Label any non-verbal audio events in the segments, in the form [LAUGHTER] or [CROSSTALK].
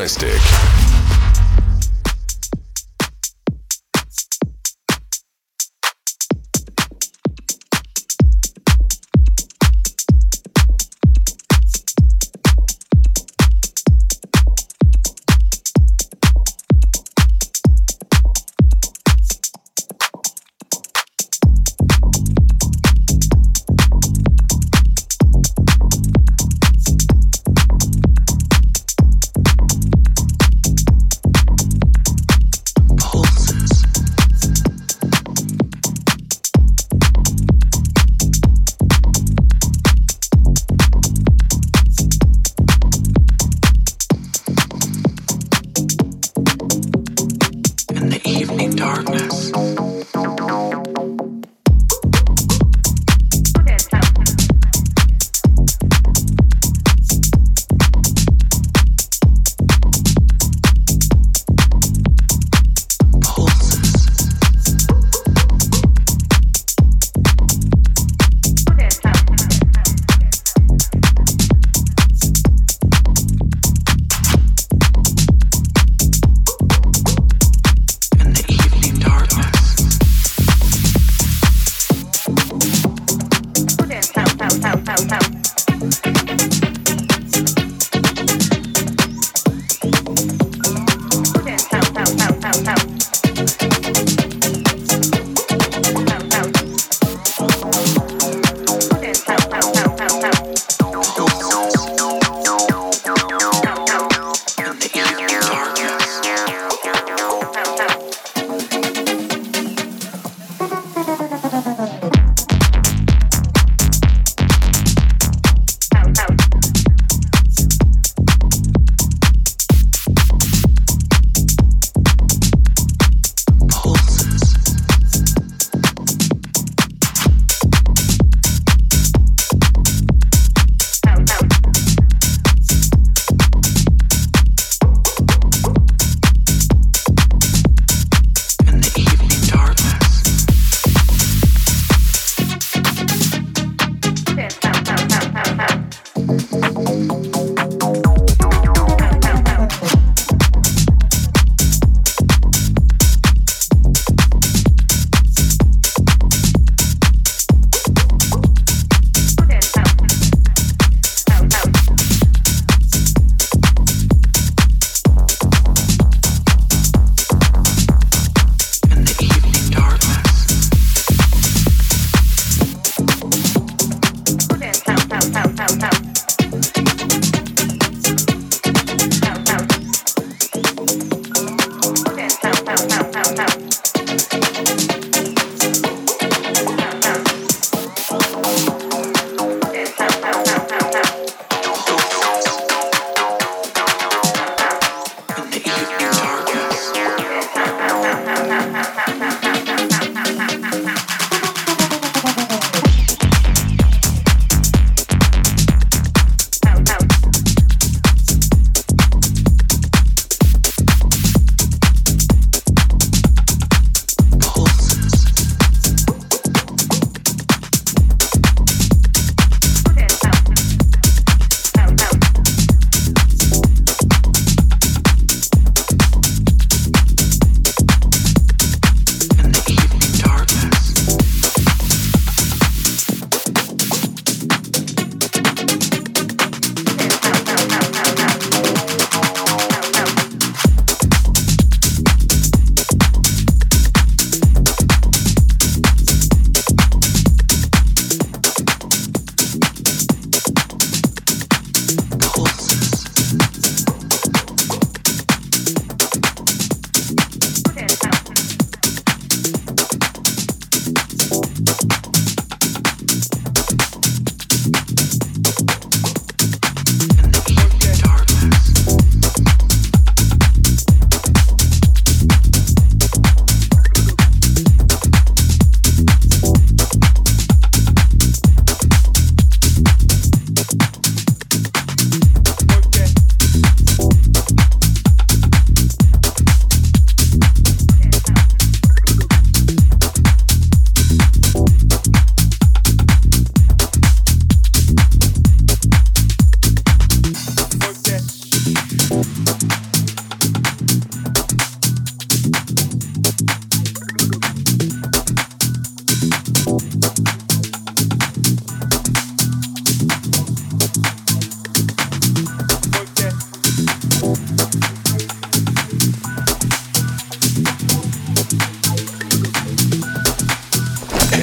Morristic.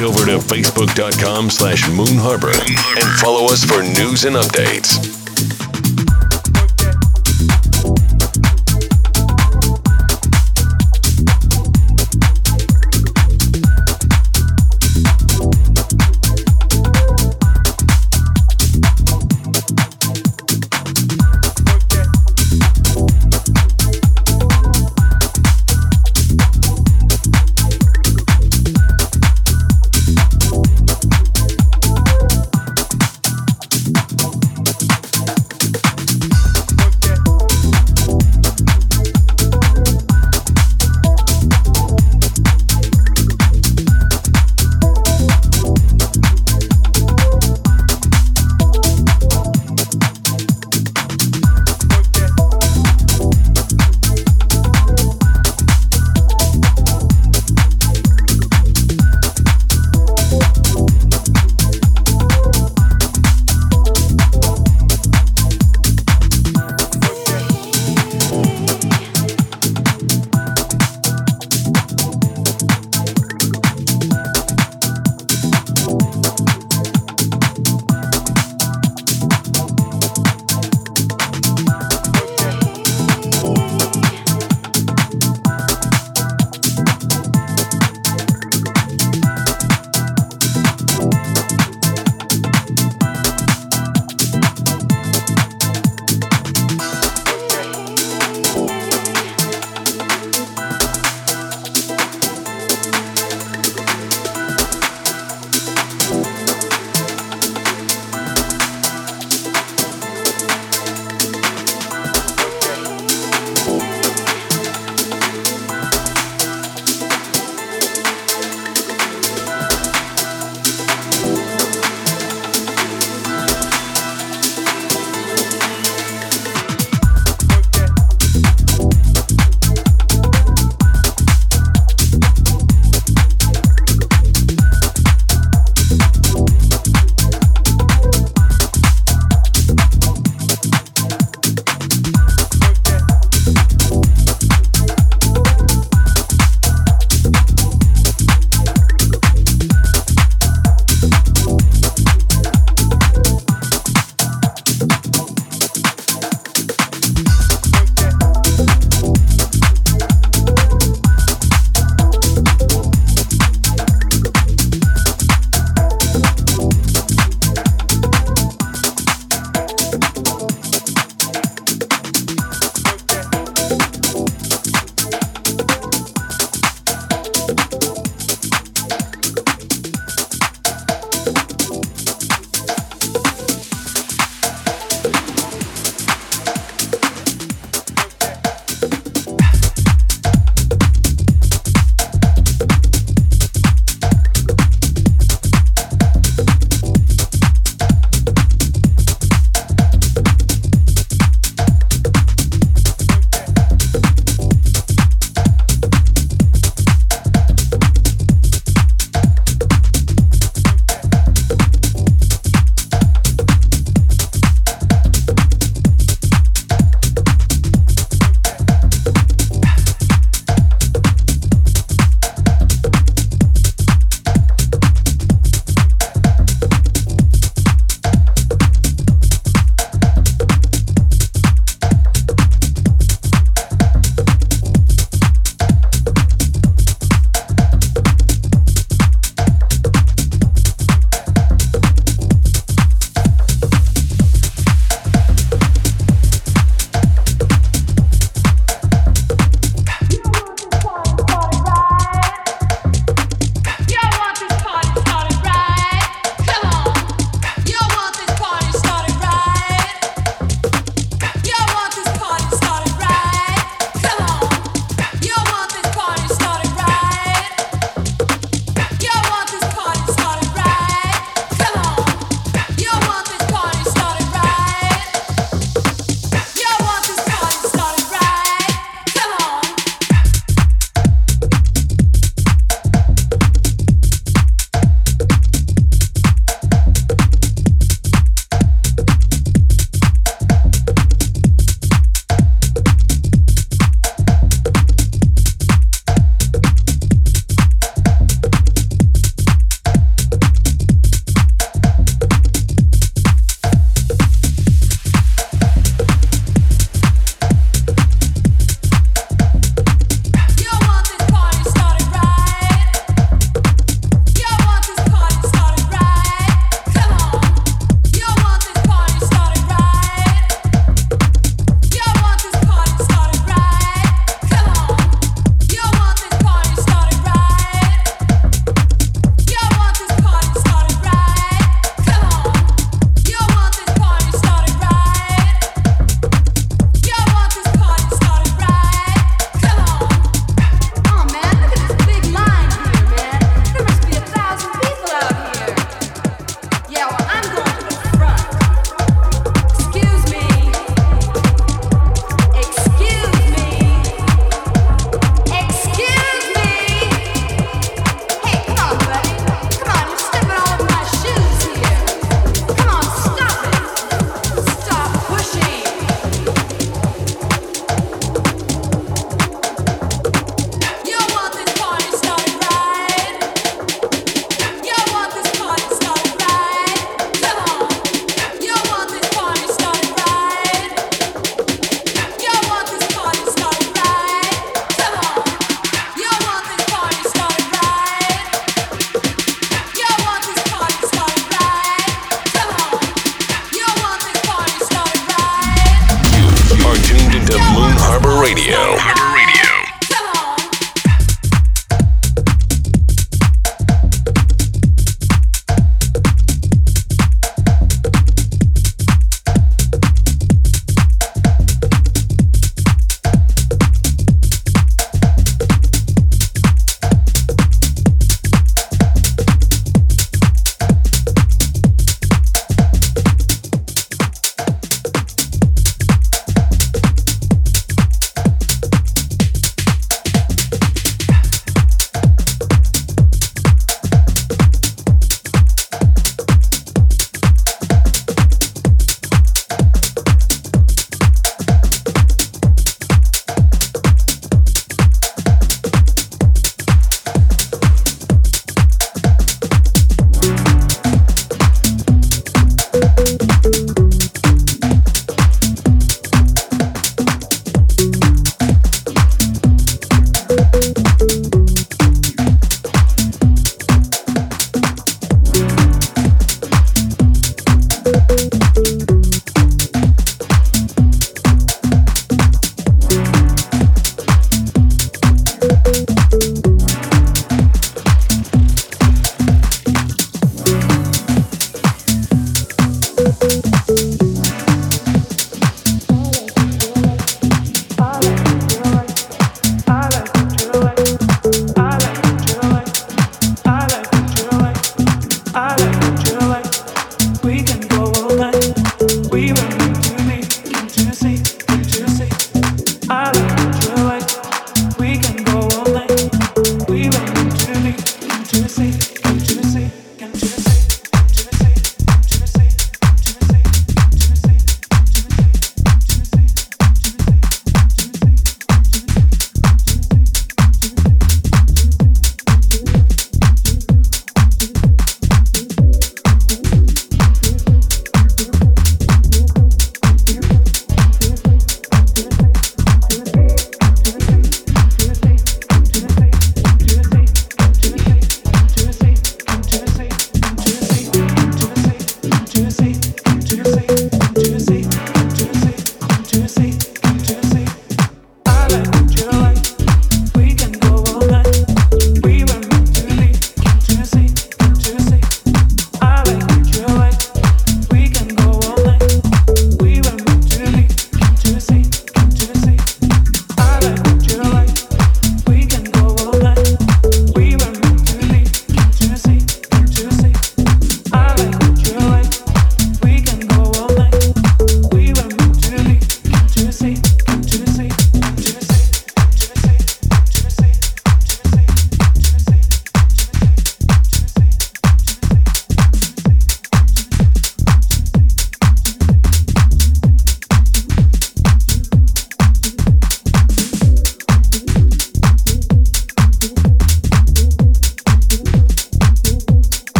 Ben Drastic. to facebook.com slash Moon Harbor and follow us for news and updates.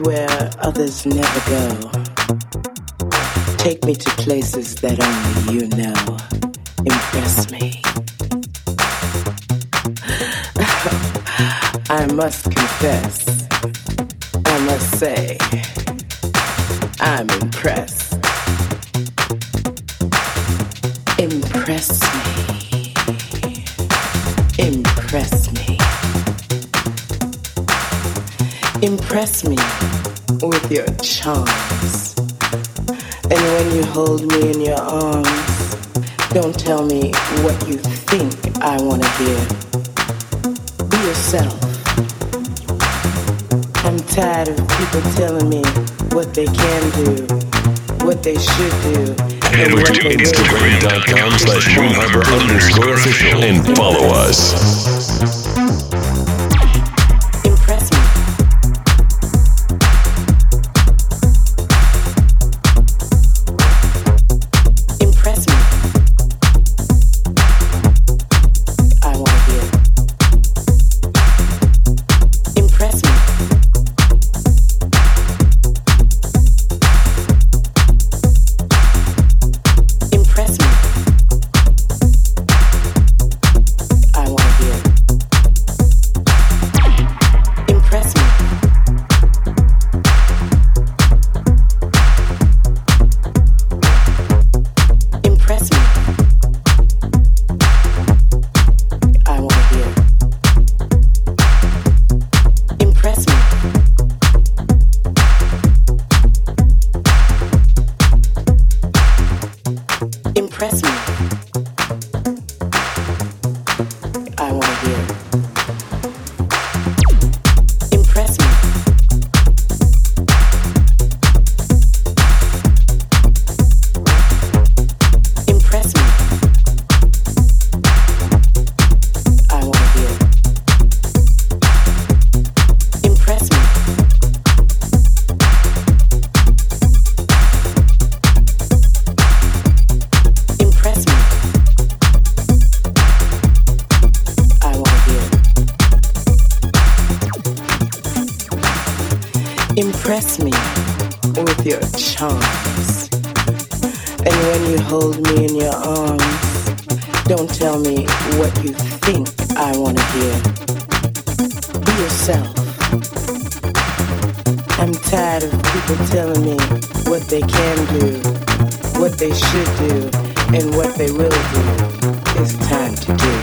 Where others never go. Take me to places that only you know. Impress me. [LAUGHS] I must confess, Impress me with your charms. And when you hold me in your arms, don't tell me what you think I want to hear. Be yourself. I'm tired of people telling me what they can do, what they should do. Head over to Instagram.com slash Harbor underscore official and follow us. And when you hold me in your arms, don't tell me what you think I want to hear. Be yourself. I'm tired of people telling me what they can do, what they should do, and what they will do. It's time to Head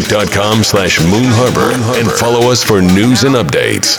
facebook.com slash Moon Harbor and follow us for news and updates.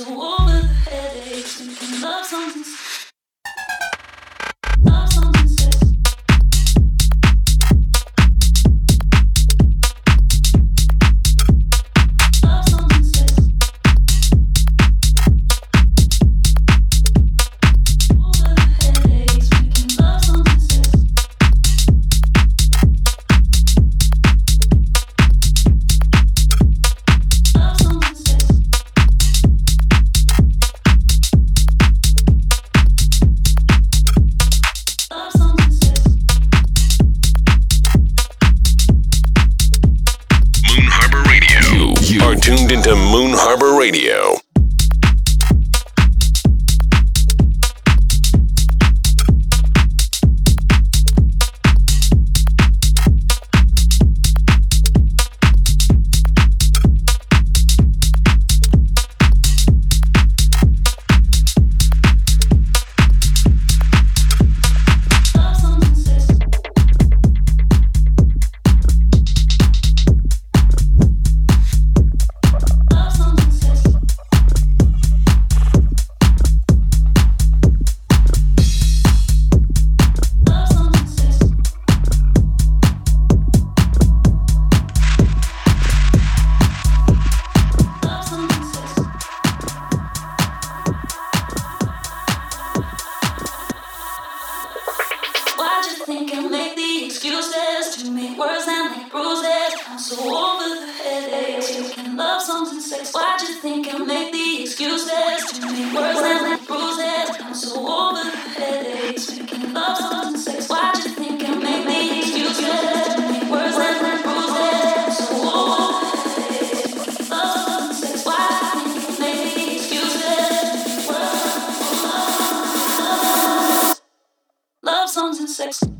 So excuses to make words and make bruises. I'm so over the headaches. Taking love songs and sex. Why'd you think I make the excuses to make words and make bruises? I'm so over the headaches. Taking love songs and sex. Why'd you think I make the excuses to make words and make bruises? So over the headaches. Love songs and sex. Why'd you think I make the excuses? Love songs and sex.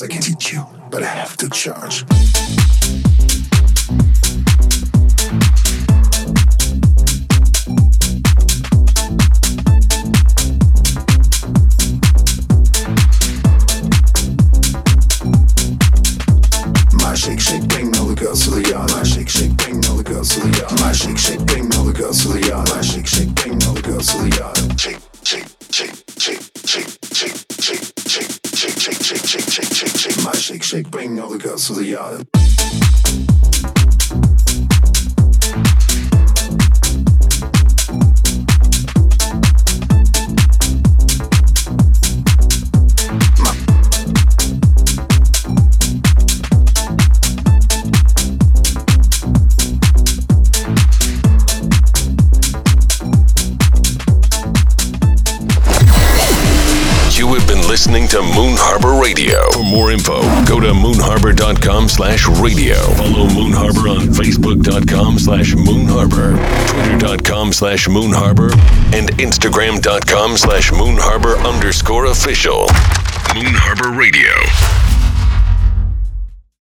I can teach you, but I have to charge. Listening to Moon Harbor Radio. For more info, go to moonharbor.com slash radio. Follow Moon Harbor on facebook.com slash moon harbor, twitter.com slash moon harbor, and instagram.com slash moon harbor underscore official. Moon Harbor Radio.